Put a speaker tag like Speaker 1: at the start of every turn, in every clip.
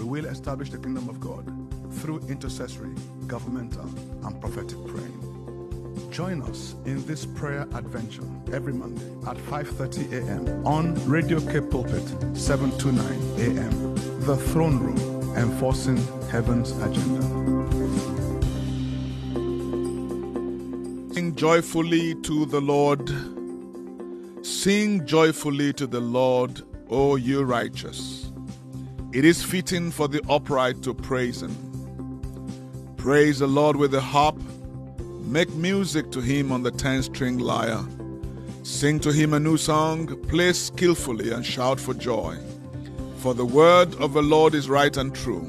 Speaker 1: We will establish the kingdom of God through intercessory, governmental, and prophetic praying. Join us in this prayer adventure every Monday at 5:30 a.m. on Radio K Pulpit 729 a.m. The Throne Room, enforcing heaven's agenda. Sing joyfully to the Lord. Sing joyfully to the Lord, O you righteous. It is fitting for the upright to praise him. Praise the Lord with the harp. Make music to him on the ten string lyre. Sing to him a new song. Play skillfully and shout for joy. For the word of the Lord is right and true.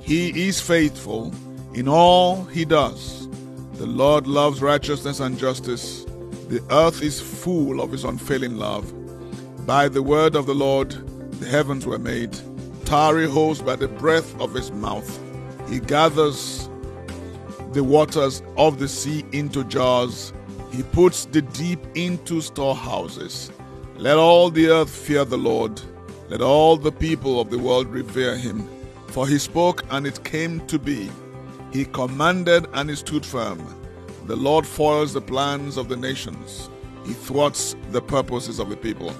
Speaker 1: He is faithful in all he does. The Lord loves righteousness and justice. The earth is full of his unfailing love. By the word of the Lord, the heavens were made. Tarry holds by the breath of his mouth. He gathers the waters of the sea into jars. He puts the deep into storehouses. Let all the earth fear the Lord. Let all the people of the world revere him. For he spoke and it came to be. He commanded and it stood firm. The Lord foils the plans of the nations. He thwarts the purposes of the people.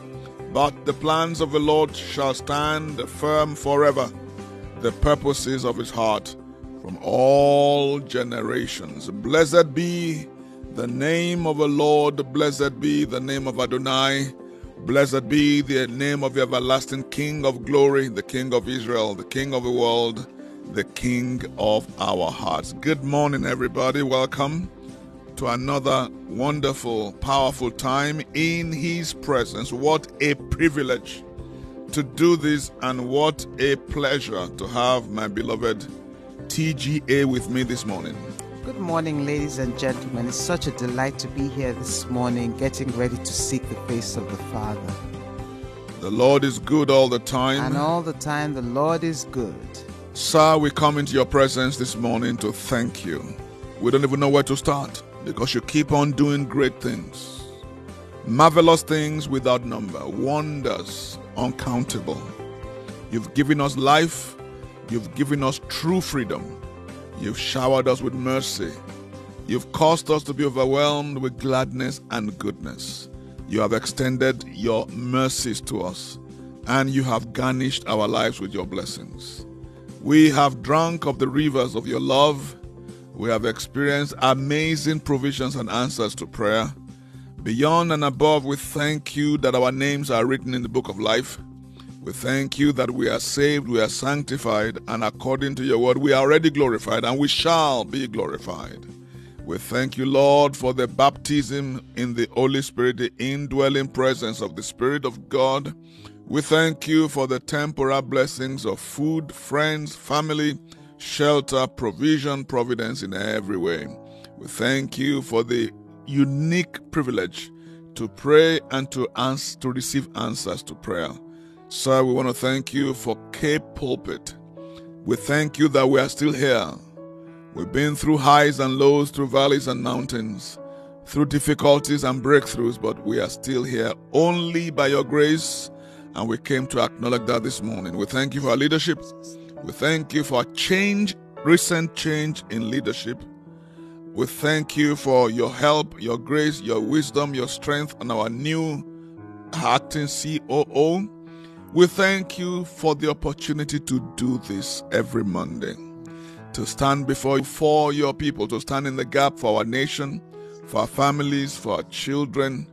Speaker 1: But the plans of the Lord shall stand firm forever, the purposes of his heart from all generations. Blessed be the name of the Lord, blessed be the name of Adonai, blessed be the name of the everlasting King of glory, the King of Israel, the King of the world, the King of our hearts. Good morning, everybody. Welcome to another wonderful, powerful time in His presence. What a privilege to do this, and what a pleasure to have my beloved TGA with me this morning.
Speaker 2: Good morning, ladies and gentlemen. It's such a delight to be here this morning, getting ready to seek the face of the Father.
Speaker 1: The Lord is good all the time.
Speaker 2: And all the time, the Lord is good.
Speaker 1: Sir, we come into your presence this morning to thank you. We don't even know where to start because you keep on doing great things, marvelous things without number, wonders uncountable. You've given us life, you've given us true freedom, you've showered us with mercy, you've caused us to be overwhelmed with gladness and goodness. You have extended your mercies to us, and you have garnished our lives with your blessings. We have drunk of the rivers of your love we have experienced amazing provisions and answers to prayer. Beyond and above, we thank you that our names are written in the book of life. We thank you that we are saved, we are sanctified, and according to your word, we are already glorified, and we shall be glorified. We thank you, Lord, for the baptism in the Holy Spirit, the indwelling presence of the Spirit of God. We thank you for the temporal blessings of food, friends, family, shelter, provision, providence in every way. We thank you for the unique privilege to pray and to answer, to receive answers to prayer. Sir, we want to thank you for K Pulpit. We thank you that we are still here. We've been through highs and lows, through valleys and mountains, through difficulties and breakthroughs, but we are still here only by your grace, and we came to acknowledge that this morning. We thank you for our leadership. We thank you for change, recent change in leadership. We thank you for your help, your grace, your wisdom, your strength, and our new acting COO. We thank you for the opportunity to do this every Monday, to stand before you for your people, to stand in the gap for our nation, for our families, for our children.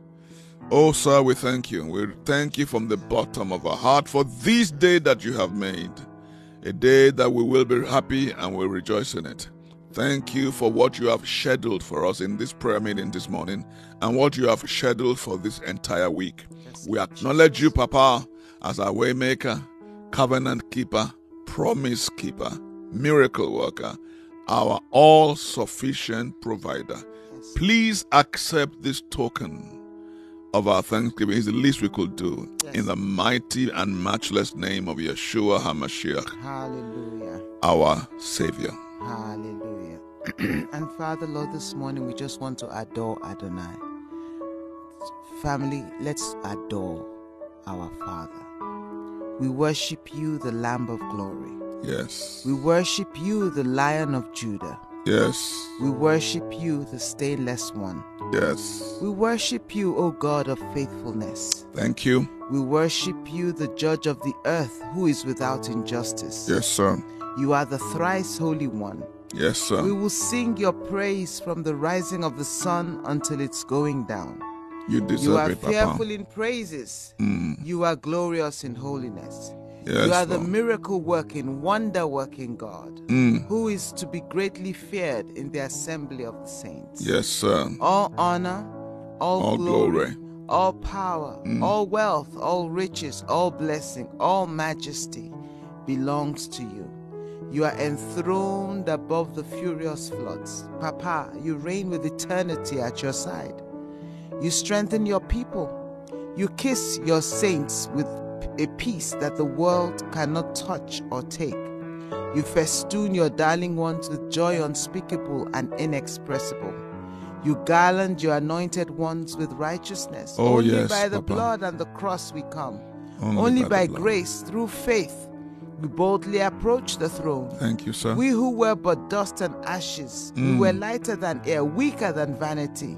Speaker 1: Oh, sir, we thank you. We thank you from the bottom of our heart for this day that you have made a day that we will be happy and will rejoice in it. Thank you for what you have scheduled for us in this prayer meeting this morning and what you have scheduled for this entire week. We acknowledge you, Papa, as our waymaker, covenant keeper, promise keeper, miracle worker, our all sufficient provider. Please accept this token of our thanksgiving. is the least we could do.
Speaker 2: Yes.
Speaker 1: In the mighty and matchless name of Yeshua HaMashiach,
Speaker 2: Hallelujah.
Speaker 1: our Savior.
Speaker 2: Hallelujah. and Father, Lord, this morning we just want to adore Adonai. Family, let's adore our Father. We worship you, the Lamb of glory.
Speaker 1: Yes.
Speaker 2: We worship you, the Lion of Judah.
Speaker 1: Yes.
Speaker 2: We worship you, the stainless one.
Speaker 1: Yes.
Speaker 2: We worship you, O God of faithfulness.
Speaker 1: Thank you.
Speaker 2: We worship you, the judge of the earth, who is without injustice.
Speaker 1: Yes, sir.
Speaker 2: You are the thrice holy one.
Speaker 1: Yes, sir.
Speaker 2: We will sing your praise from the rising of the sun until it's going down.
Speaker 1: You
Speaker 2: You
Speaker 1: deserve
Speaker 2: are
Speaker 1: it, Papa.
Speaker 2: fearful in praises.
Speaker 1: Mm.
Speaker 2: You are glorious in holiness.
Speaker 1: Yes,
Speaker 2: you are the
Speaker 1: Lord.
Speaker 2: miracle working, wonder working God,
Speaker 1: Mm.
Speaker 2: who is to be greatly feared in the assembly of the saints.
Speaker 1: Yes, sir.
Speaker 2: All honor, all,
Speaker 1: All
Speaker 2: glory,
Speaker 1: glory. Mm.
Speaker 2: all power, all wealth, all riches, all blessing, all majesty belongs to you. You are enthroned above the furious floods. Papa, you reign with eternity at your side. You strengthen your people. You kiss your saints with a peace that the world cannot touch or take. You festoon your darling ones with joy unspeakable and inexpressible. You garland your anointed ones with righteousness.
Speaker 1: Oh,
Speaker 2: Only
Speaker 1: yes,
Speaker 2: by the
Speaker 1: Papa.
Speaker 2: blood and the cross we come.
Speaker 1: Only
Speaker 2: Only,
Speaker 1: by
Speaker 2: by, grace, through faith, we boldly approach the throne.
Speaker 1: Thank you, sir.
Speaker 2: We who were but dust and ashes, we
Speaker 1: Mm.
Speaker 2: were lighter than air, weaker than vanity.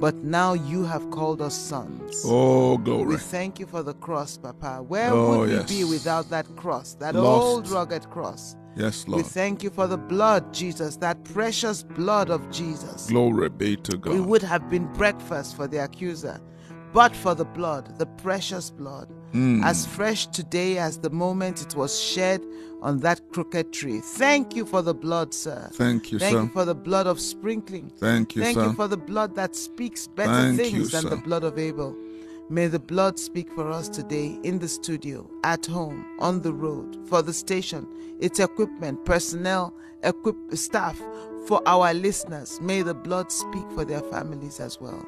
Speaker 2: But now you have called us sons.
Speaker 1: oh, glory.
Speaker 2: We thank you for the cross, Papa. Where
Speaker 1: Oh,
Speaker 2: would we
Speaker 1: yes.
Speaker 2: be without that cross, that
Speaker 1: Lost.
Speaker 2: old rugged cross?
Speaker 1: Yes, Lord.
Speaker 2: We thank you for the blood, Jesus, that precious blood of Jesus.
Speaker 1: Glory be to God.
Speaker 2: would have been breakfast for the accuser, but for the blood, the precious blood,
Speaker 1: Mm.
Speaker 2: as fresh today as the moment it was shed on that crooked tree. Thank you for the blood, sir.
Speaker 1: Thank you, sir.
Speaker 2: Thank
Speaker 1: sir.
Speaker 2: you for the blood of sprinkling.
Speaker 1: Thank you, sir.
Speaker 2: Thank
Speaker 1: sir.
Speaker 2: you for the blood that speaks better
Speaker 1: Thank
Speaker 2: things
Speaker 1: you,
Speaker 2: than
Speaker 1: sir.
Speaker 2: the blood of Abel. May the blood speak for us today in the studio, at home, on the road, for the station, its equipment, personnel, equip, staff, for our listeners. May the blood speak for their families as well.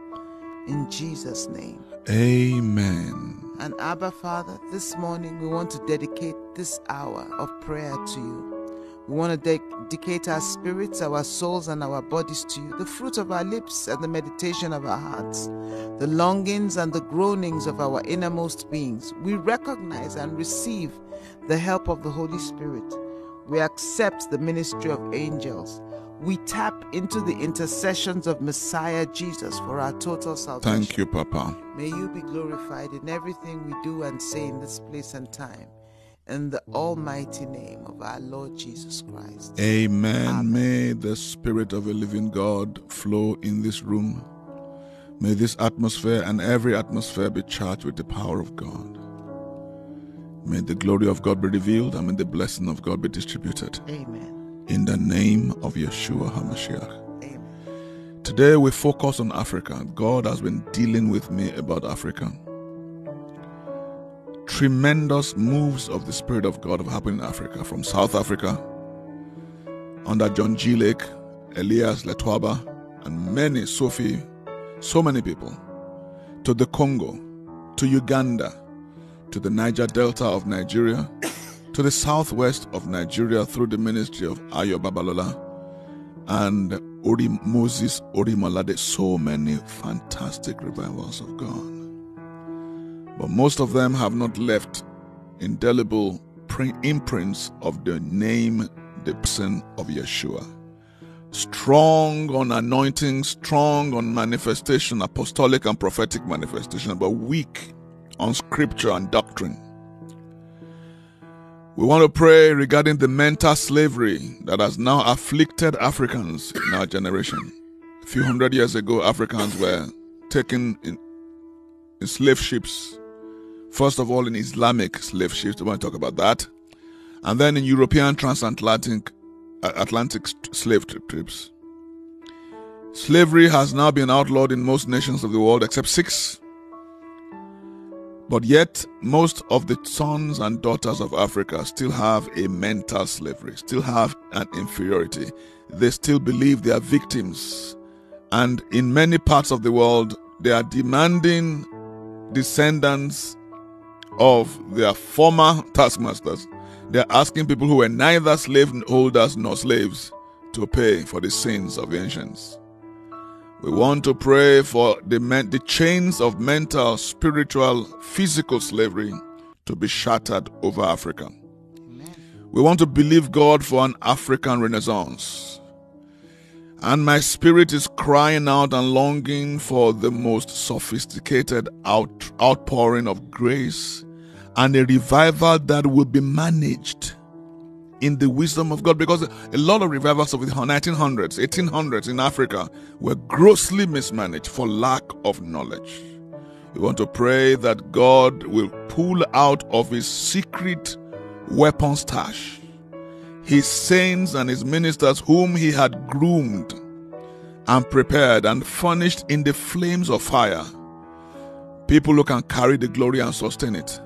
Speaker 2: In Jesus' name.
Speaker 1: Amen.
Speaker 2: And Abba Father, this morning we want to dedicate this hour of prayer to you. We want to dedicate our spirits, our souls, and our bodies to you, the fruit of our lips and the meditation of our hearts, the longings and the groanings of our innermost beings. We recognize and receive the help of the Holy Spirit. We accept the ministry of angels. We tap into the intercessions of Messiah Jesus for our total salvation.
Speaker 1: Thank you, Papa.
Speaker 2: May you be glorified in everything we do and say in this place and time. In the almighty name of our Lord Jesus Christ.
Speaker 1: Amen.
Speaker 2: Amen.
Speaker 1: May the Spirit of a living God flow in this room. May this atmosphere and every atmosphere be charged with the power of God. May the glory of God be revealed and may the blessing of God be distributed.
Speaker 2: Amen.
Speaker 1: In the name of Yeshua HaMashiach.
Speaker 2: Amen.
Speaker 1: Today we focus on Africa. God has been dealing with me about Africa. Tremendous moves of the Spirit of God have happened in Africa, from South Africa, under John G. Lake, Elias Letwaba, and many, Sophie, so many people, to the Congo, to Uganda, to the Niger Delta of Nigeria, to the southwest of Nigeria through the ministry of Ayo Babalola, and Ori Moses Orimolade, so many fantastic revivals of God. But most of them have not left indelible imprints of the name, the person of Yeshua. Strong on anointing, strong on manifestation, apostolic and prophetic manifestation, but weak on scripture and doctrine. We want to pray regarding the mental slavery that has now afflicted Africans in our generation. A few hundred years ago, Africans were taken in, in slave ships. First of all, in Islamic slave ships, we want to talk about that. And then in European transatlantic uh, Atlantic slave trips. Slavery has now been outlawed in most nations of the world except six. But yet, most of the sons and daughters of Africa still have a mental slavery, still have an inferiority. They still believe they are victims. And in many parts of the world, they are demanding descendants of their former taskmasters. They are asking people who were neither slave holders nor slaves to pay for the sins of the ancients. We want to pray for the, the chains of mental, spiritual, physical slavery to be shattered over Africa. We want to believe God for an African renaissance. And my spirit is crying out and longing for the most sophisticated out, outpouring of grace and a revival that will be managed in the wisdom of God because a lot of revivals of the 1900s, 1800s in Africa were grossly mismanaged for lack of knowledge. We want to pray that God will pull out of his secret weapon stash his saints and his ministers whom he had groomed and prepared and furnished in the flames of fire. People who can carry the glory and sustain it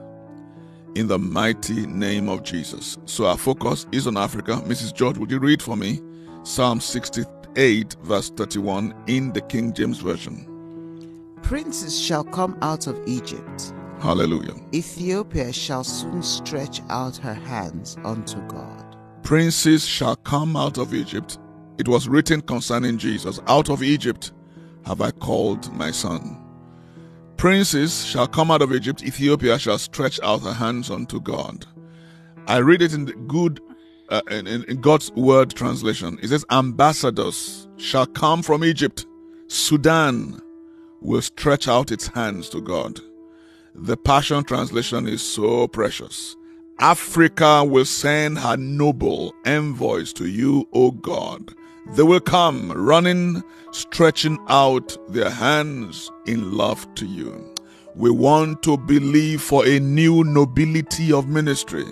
Speaker 1: in the mighty name of Jesus. So our focus is on Africa. Mrs. George, would you read for me Psalm 68, verse 31 in the King James Version?
Speaker 2: Princes shall come out of Egypt.
Speaker 1: Hallelujah.
Speaker 2: Ethiopia shall soon stretch out her hands unto God.
Speaker 1: Princes shall come out of Egypt. It was written concerning Jesus Out of Egypt have I called my son. Princes shall come out of Egypt, Ethiopia shall stretch out her hands unto God. I read it in the good, uh, in, in God's word translation. It says, Ambassadors shall come from Egypt. Sudan will stretch out its hands to God. The Passion Translation is so precious. Africa will send her noble envoys to you, O God. They will come running, stretching out their hands in love to you. We want to believe for a new nobility of ministry,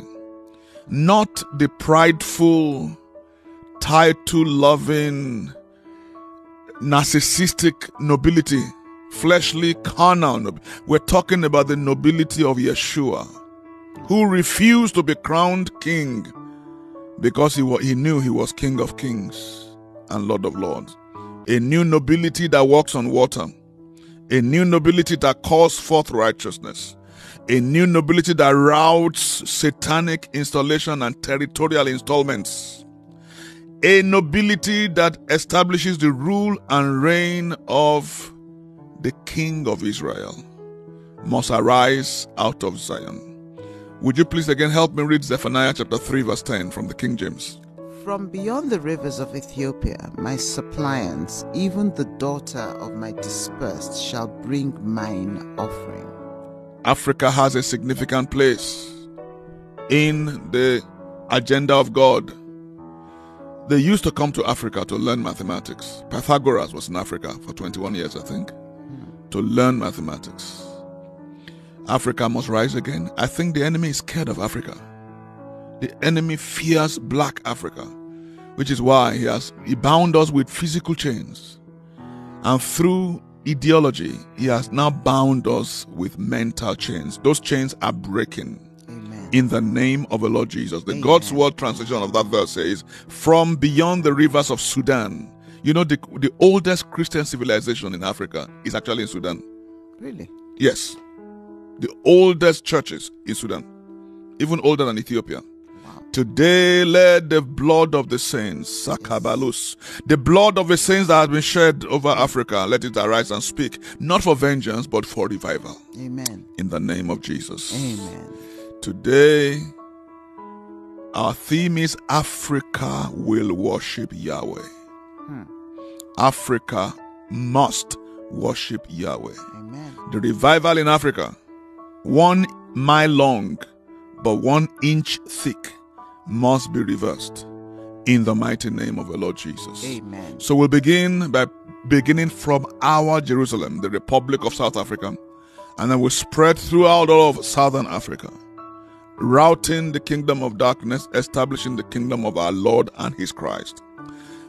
Speaker 1: not the prideful, title loving, narcissistic nobility, fleshly, carnal. Nobility. We're talking about the nobility of Yeshua, who refused to be crowned king because he, he knew he was King of Kings and Lord of Lords. A new nobility that walks on water. A new nobility that calls forth righteousness. A new nobility that routes satanic installation and territorial installments. A nobility that establishes the rule and reign of the King of Israel must arise out of Zion. Would you please again help me read Zephaniah chapter 3, verse 10 from the King James?
Speaker 2: From beyond the rivers of Ethiopia, my suppliants, even the daughter of my dispersed, shall bring mine offering.
Speaker 1: Africa has a significant place in the agenda of God. They used to come to Africa to learn mathematics. Pythagoras was in Africa for 21 years, I think, to learn mathematics. Africa must rise again. I think the enemy is scared of Africa. The enemy fears black Africa, which is why he has he bound us with physical chains. And through ideology, he has now bound us with mental chains. Those chains are breaking. In the name of the Lord Jesus. The Amen. God's word translation of that verse says, From beyond the rivers of Sudan. You know, the, the oldest Christian civilization in Africa is actually in Sudan.
Speaker 2: Really?
Speaker 1: Yes. The oldest churches in Sudan, even older than Ethiopia. Today, let the blood of the saints, Sakabalus, the blood of the saints that has been shed over Africa, let it arise and speak, not for vengeance, but for revival.
Speaker 2: Amen.
Speaker 1: In the name of Jesus.
Speaker 2: Amen.
Speaker 1: Today, our theme is Africa will worship Yahweh. Hmm. Africa must worship Yahweh.
Speaker 2: Amen.
Speaker 1: The revival in Africa, one mile long, but one inch thick must be reversed in the mighty name of the Lord Jesus.
Speaker 2: Amen.
Speaker 1: So we'll begin by beginning from our Jerusalem, the Republic of South Africa, and then we'll spread throughout all of Southern Africa, routing the kingdom of darkness, establishing the kingdom of our Lord and His Christ.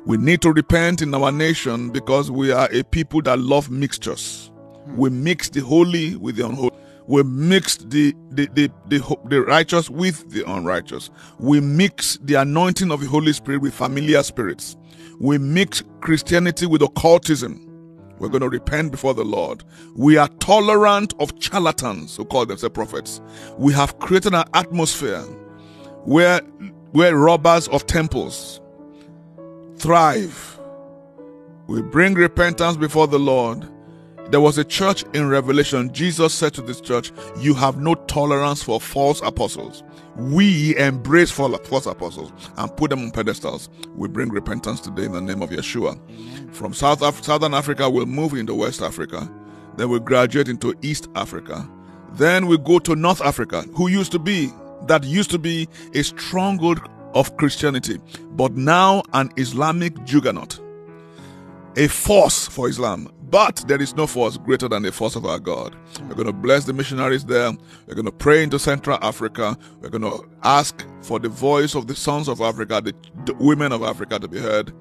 Speaker 1: We need to repent in our nation because we are a people that love mixtures. Hmm. We mix the holy with the unholy. We mixed the, the, the, the, the righteous with the unrighteous. We mix the anointing of the Holy Spirit with familiar spirits. We mix Christianity with occultism. We're going to repent before the Lord. We are tolerant of charlatans who call themselves prophets. We have created an atmosphere where, where robbers of temples thrive. We bring repentance before the Lord. There was a church in Revelation. Jesus said to this church, You have no tolerance for false apostles. We embrace false apostles and put them on pedestals. We bring repentance today in the name of Yeshua. From South Af- Southern Africa, we'll move into West Africa. Then we'll graduate into East Africa. Then we go to North Africa, who used to be, that used to be a stronghold of Christianity, but now an Islamic juggernaut, a force for Islam. But there is no force greater than the force of our God. We're going to bless the missionaries there. We're going to pray into Central Africa. We're going to ask for the voice of the sons of Africa, the, the women of Africa to be heard.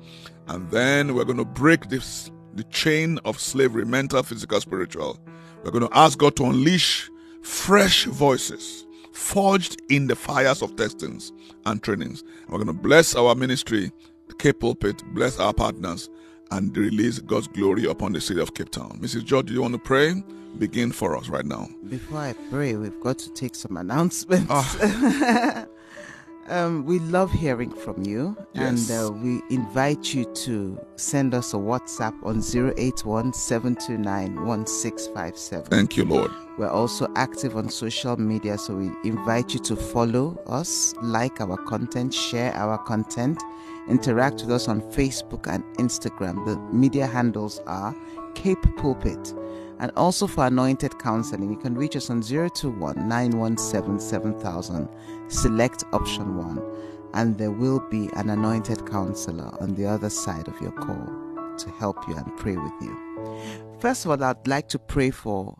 Speaker 1: And then we're going to break this, the chain of slavery, mental, physical, spiritual. We're going to ask God to unleash fresh voices forged in the fires of testings and trainings. We're going to bless our ministry, the K Pulpit, bless our partners, and release God's glory upon the city of Cape Town. Mrs. George, do you want to pray? Begin for us right now.
Speaker 2: Before I pray, we've got to take some announcements. Oh. um, we love hearing from you, yes. and uh, we invite you to send us a WhatsApp on 081
Speaker 1: Thank you, Lord.
Speaker 2: We're also active on social media, so we invite you to follow us, like our content, share our content, interact with us on Facebook and Instagram. The media handles are Cape Pulpit. And also for anointed counseling, you can reach us on 021 917 7000. Select option 1, and there will be an anointed counselor on the other side of your call to help you and pray with you. First of all, I'd like to pray for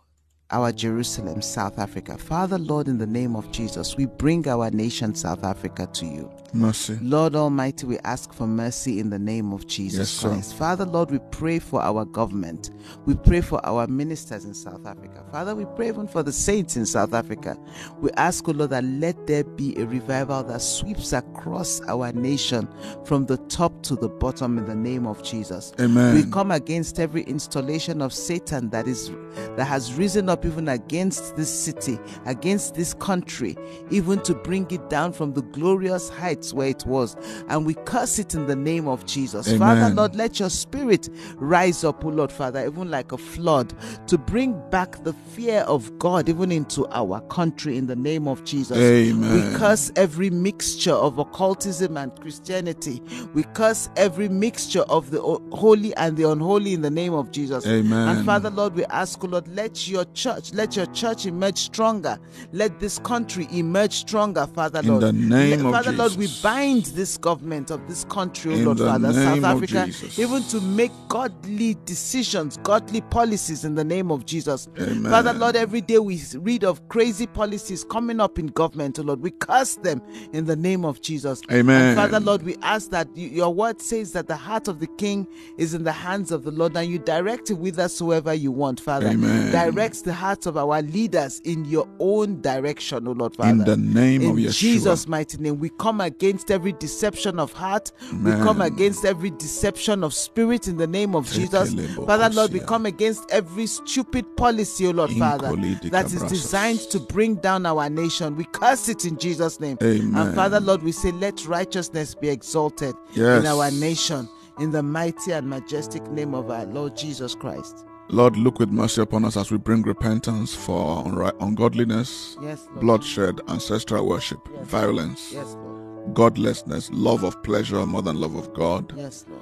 Speaker 2: our Jerusalem, South Africa. Father, Lord, in the name of Jesus, we bring our nation, South Africa, to you.
Speaker 1: Mercy.
Speaker 2: Lord Almighty, we ask for mercy in the name of Jesus yes, Christ. Sir. Father, Lord, we pray for our government. We pray for our ministers in South Africa. Father, we pray even for the saints in South Africa. We ask, O Lord, that let there be a revival that sweeps across our nation from the top to the bottom in the name of Jesus.
Speaker 1: Amen.
Speaker 2: We come against every installation of Satan that is that has risen up even against this city, against this country, even to bring it down from the glorious heights where it was. And we curse it in the name of Jesus. Amen. Father, Lord, let your spirit rise up, O Lord, Father, even like a flood, to bring back the fear of God even into our country in the name of Jesus.
Speaker 1: Amen.
Speaker 2: We curse every mixture of occultism and Christianity. We curse every mixture of the holy and the unholy in the name of Jesus.
Speaker 1: Amen.
Speaker 2: And Father, Lord, we ask, O Lord, let your church, let your church emerge stronger. Let this country emerge stronger, Father, Lord.
Speaker 1: In the name
Speaker 2: let,
Speaker 1: of
Speaker 2: Father,
Speaker 1: Jesus.
Speaker 2: Lord, we bind this government of this country, oh Lord, Father, South Africa, even to make godly decisions, godly policies in the name of Jesus.
Speaker 1: Amen.
Speaker 2: Father, Lord, every day we read of crazy policies coming up in government, oh Lord. We curse them in the name of Jesus.
Speaker 1: Amen.
Speaker 2: And Father, Lord, we ask that you, your word says that the heart of the king is in the hands of the Lord, and you direct it whithersoever you want, Father.
Speaker 1: Amen.
Speaker 2: Directs the hearts of our leaders in your own direction, oh Lord, Father.
Speaker 1: In the name
Speaker 2: in
Speaker 1: of Yeshua.
Speaker 2: Jesus' mighty name, we come against every deception of heart.
Speaker 1: Amen.
Speaker 2: We come against every deception of spirit in the name of Jesus. Father, Lord, we come against every stupid policy, oh Lord, Father, that is designed to bring down our nation. We curse it in Jesus' name.
Speaker 1: Amen.
Speaker 2: And Father, Lord, we say, let righteousness be exalted
Speaker 1: yes.
Speaker 2: in our nation in the mighty and majestic name of our Lord Jesus Christ.
Speaker 1: Lord, look with mercy upon us as we bring repentance for ungodliness,
Speaker 2: yes,
Speaker 1: bloodshed, ancestral worship,
Speaker 2: yes,
Speaker 1: violence,
Speaker 2: yes, Lord.
Speaker 1: Godlessness, love of pleasure more than love of God.
Speaker 2: Yes, Lord.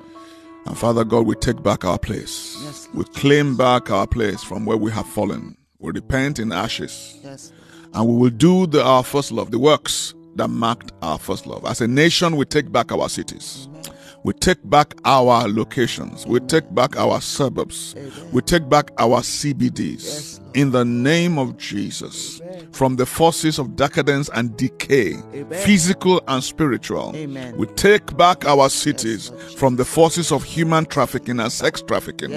Speaker 1: And Father God, we take back our place.
Speaker 2: Yes,
Speaker 1: we claim back our place from where we have fallen. We repent in ashes.
Speaker 2: Yes,
Speaker 1: and we will do the, our first love, the works that marked our first love. As a nation, we take back our cities.
Speaker 2: Amen.
Speaker 1: We take back our locations. We take back our suburbs. We take back our CBDs. in the name of Jesus. From the forces of decadence and decay, physical and spiritual. We take back our cities from the forces of human trafficking and sex trafficking.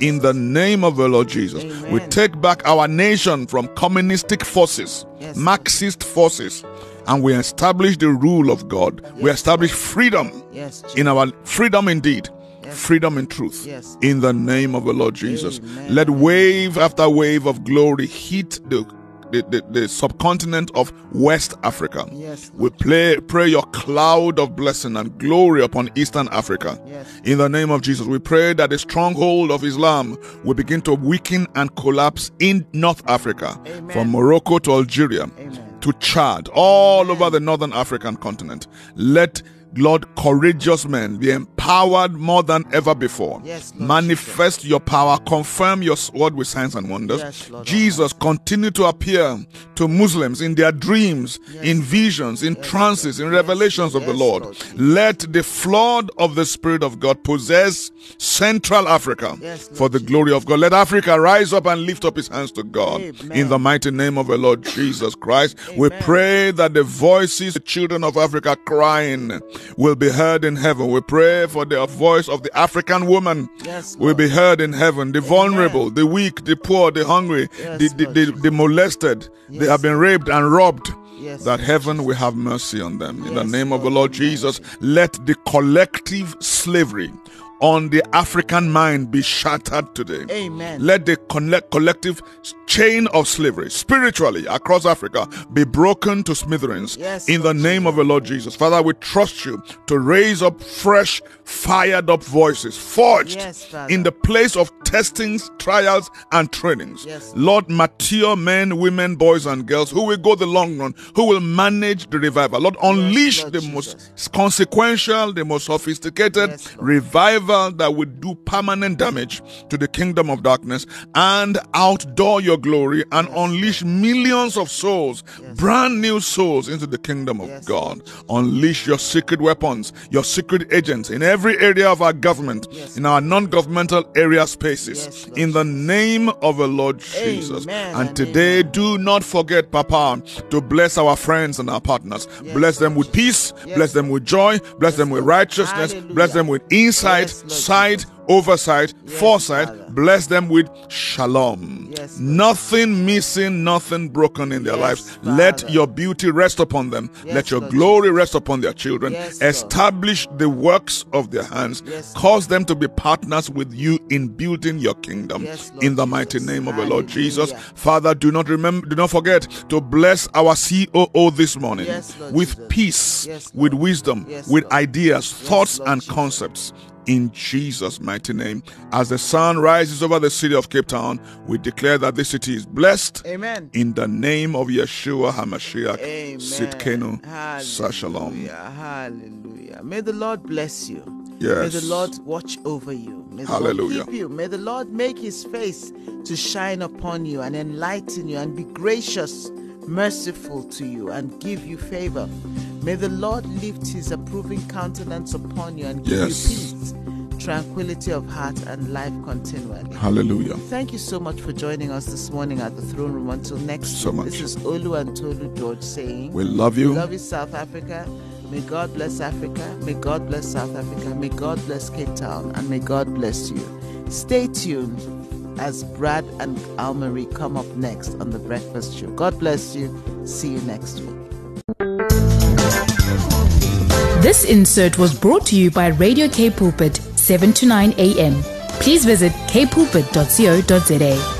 Speaker 1: In the name of the Lord Jesus. We take back our nation from communistic forces, Marxist forces, and we establish the rule of God. we
Speaker 2: Yes,
Speaker 1: establish freedom
Speaker 2: Yes,
Speaker 1: in our freedom indeed.
Speaker 2: Yes.
Speaker 1: Freedom in truth.
Speaker 2: Yes.
Speaker 1: In the name of the Lord Jesus.
Speaker 2: Amen.
Speaker 1: Let wave after wave of glory hit the, the, the, the subcontinent of West Africa.
Speaker 2: Yes,
Speaker 1: We pray, pray your cloud of blessing and glory upon Eastern Africa.
Speaker 2: Yes.
Speaker 1: In the name of Jesus, we pray that the stronghold of Islam will begin to weaken and collapse in North Africa,
Speaker 2: Amen.
Speaker 1: from Morocco to Algeria
Speaker 2: Amen.
Speaker 1: To Chad, all over the northern African continent. Let Lord, courageous men be empowered more than ever before.
Speaker 2: Yes, Lord
Speaker 1: Manifest your power, confirm your word with signs and wonders.
Speaker 2: Yes, Lord
Speaker 1: Jesus, continue to appear to Muslims in their dreams, in visions, in trances, in revelations of the Lord.
Speaker 2: Lord
Speaker 1: Let the flood of the Spirit of God possess Central Africa
Speaker 2: Yes,
Speaker 1: for the glory of God. Let Africa rise up and lift up his hands to God.
Speaker 2: Amen.
Speaker 1: In the mighty name of the Lord Jesus Christ, we pray that the voices, of the children of Africa crying, will be heard in heaven. We pray for the voice of the African woman
Speaker 2: Yes,
Speaker 1: will be heard in heaven. The vulnerable, the weak, the poor, the hungry,
Speaker 2: Yes,
Speaker 1: the, the, the, the molested, they have been raped and robbed.
Speaker 2: Yes,
Speaker 1: that heaven will have mercy on them. In the
Speaker 2: Yes,
Speaker 1: name of the
Speaker 2: Lord.
Speaker 1: Lord Jesus, let the collective slavery on the African mind be shattered today.
Speaker 2: Amen.
Speaker 1: Let the collect- collective chain of slavery spiritually across Africa be broken to smithereens
Speaker 2: Yes,
Speaker 1: in the name of the Lord Jesus. Father, we trust you to raise up fresh, fired up voices forged
Speaker 2: Yes,
Speaker 1: in the place of testings, trials, and trainings.
Speaker 2: Yes,
Speaker 1: Lord, mature men, women, boys, and girls who will go the long run, who will manage the revival. Lord, unleash
Speaker 2: Lord
Speaker 1: the
Speaker 2: Jesus.
Speaker 1: most consequential, the most sophisticated
Speaker 2: Yes,
Speaker 1: Revival that would do permanent damage to the kingdom of darkness and outdoor your glory and unleash millions of souls, brand new souls into the kingdom of
Speaker 2: Yes,
Speaker 1: God. Unleash your secret weapons, your secret agents in every area of our government,
Speaker 2: Yes.
Speaker 1: in our non governmental area spaces,
Speaker 2: Yes,
Speaker 1: in the name of the Lord Jesus.
Speaker 2: Amen
Speaker 1: And today, do not forget, Papa, to bless our friends and our partners.
Speaker 2: Yes,
Speaker 1: bless them with peace,
Speaker 2: Yes,
Speaker 1: bless them with joy, bless them with righteousness, bless them with insight,
Speaker 2: Yes,
Speaker 1: sight, oversight,
Speaker 2: Yes,
Speaker 1: foresight.
Speaker 2: Father.
Speaker 1: Bless them with shalom.
Speaker 2: Yes,
Speaker 1: nothing missing, nothing broken in their lives. Let your beauty rest upon them. Let your
Speaker 2: Lord
Speaker 1: glory rest upon their children.
Speaker 2: Yes, Lord.
Speaker 1: Establish the works of their hands. Cause them to be partners with you in building your kingdom. In the mighty
Speaker 2: Jesus.
Speaker 1: name of the Lord Jesus. Father, do not remember, do not forget to bless our COO this morning with
Speaker 2: Jesus.
Speaker 1: peace, with wisdom, with ideas, thoughts,
Speaker 2: Lord
Speaker 1: and
Speaker 2: Jesus.
Speaker 1: concepts. In Jesus' mighty name. As the sun rises over the city of Cape Town, we declare that this city is blessed.
Speaker 2: Amen.
Speaker 1: In the name of Yeshua HaMashiach,
Speaker 2: Amen.
Speaker 1: Tzidkenu, Sashalom.
Speaker 2: Hallelujah. May the Lord bless you.
Speaker 1: Yes.
Speaker 2: May the Lord watch over you. May the
Speaker 1: Hallelujah.
Speaker 2: Lord keep you. May the Lord make his face to shine upon you and enlighten you and be gracious, merciful to you and give you favor. May the Lord lift his approving countenance upon you and give
Speaker 1: Yes.
Speaker 2: you peace, tranquility of heart, and life continually.
Speaker 1: Hallelujah.
Speaker 2: Thank you so much for joining us this morning at the throne room. Until next
Speaker 1: So
Speaker 2: week,
Speaker 1: much.
Speaker 2: this is Olu and Tolu George saying,
Speaker 1: We love you.
Speaker 2: we love you, South Africa. May God bless Africa. May God bless South Africa. May God bless Cape Town. And may God bless you. Stay tuned as Brad and Almarie come up next on The Breakfast Show. God bless you. See you next week.
Speaker 3: This insert was brought to you by Radio K Pulpit, 7 to 9 a.m. Please visit kpulpit.co.za.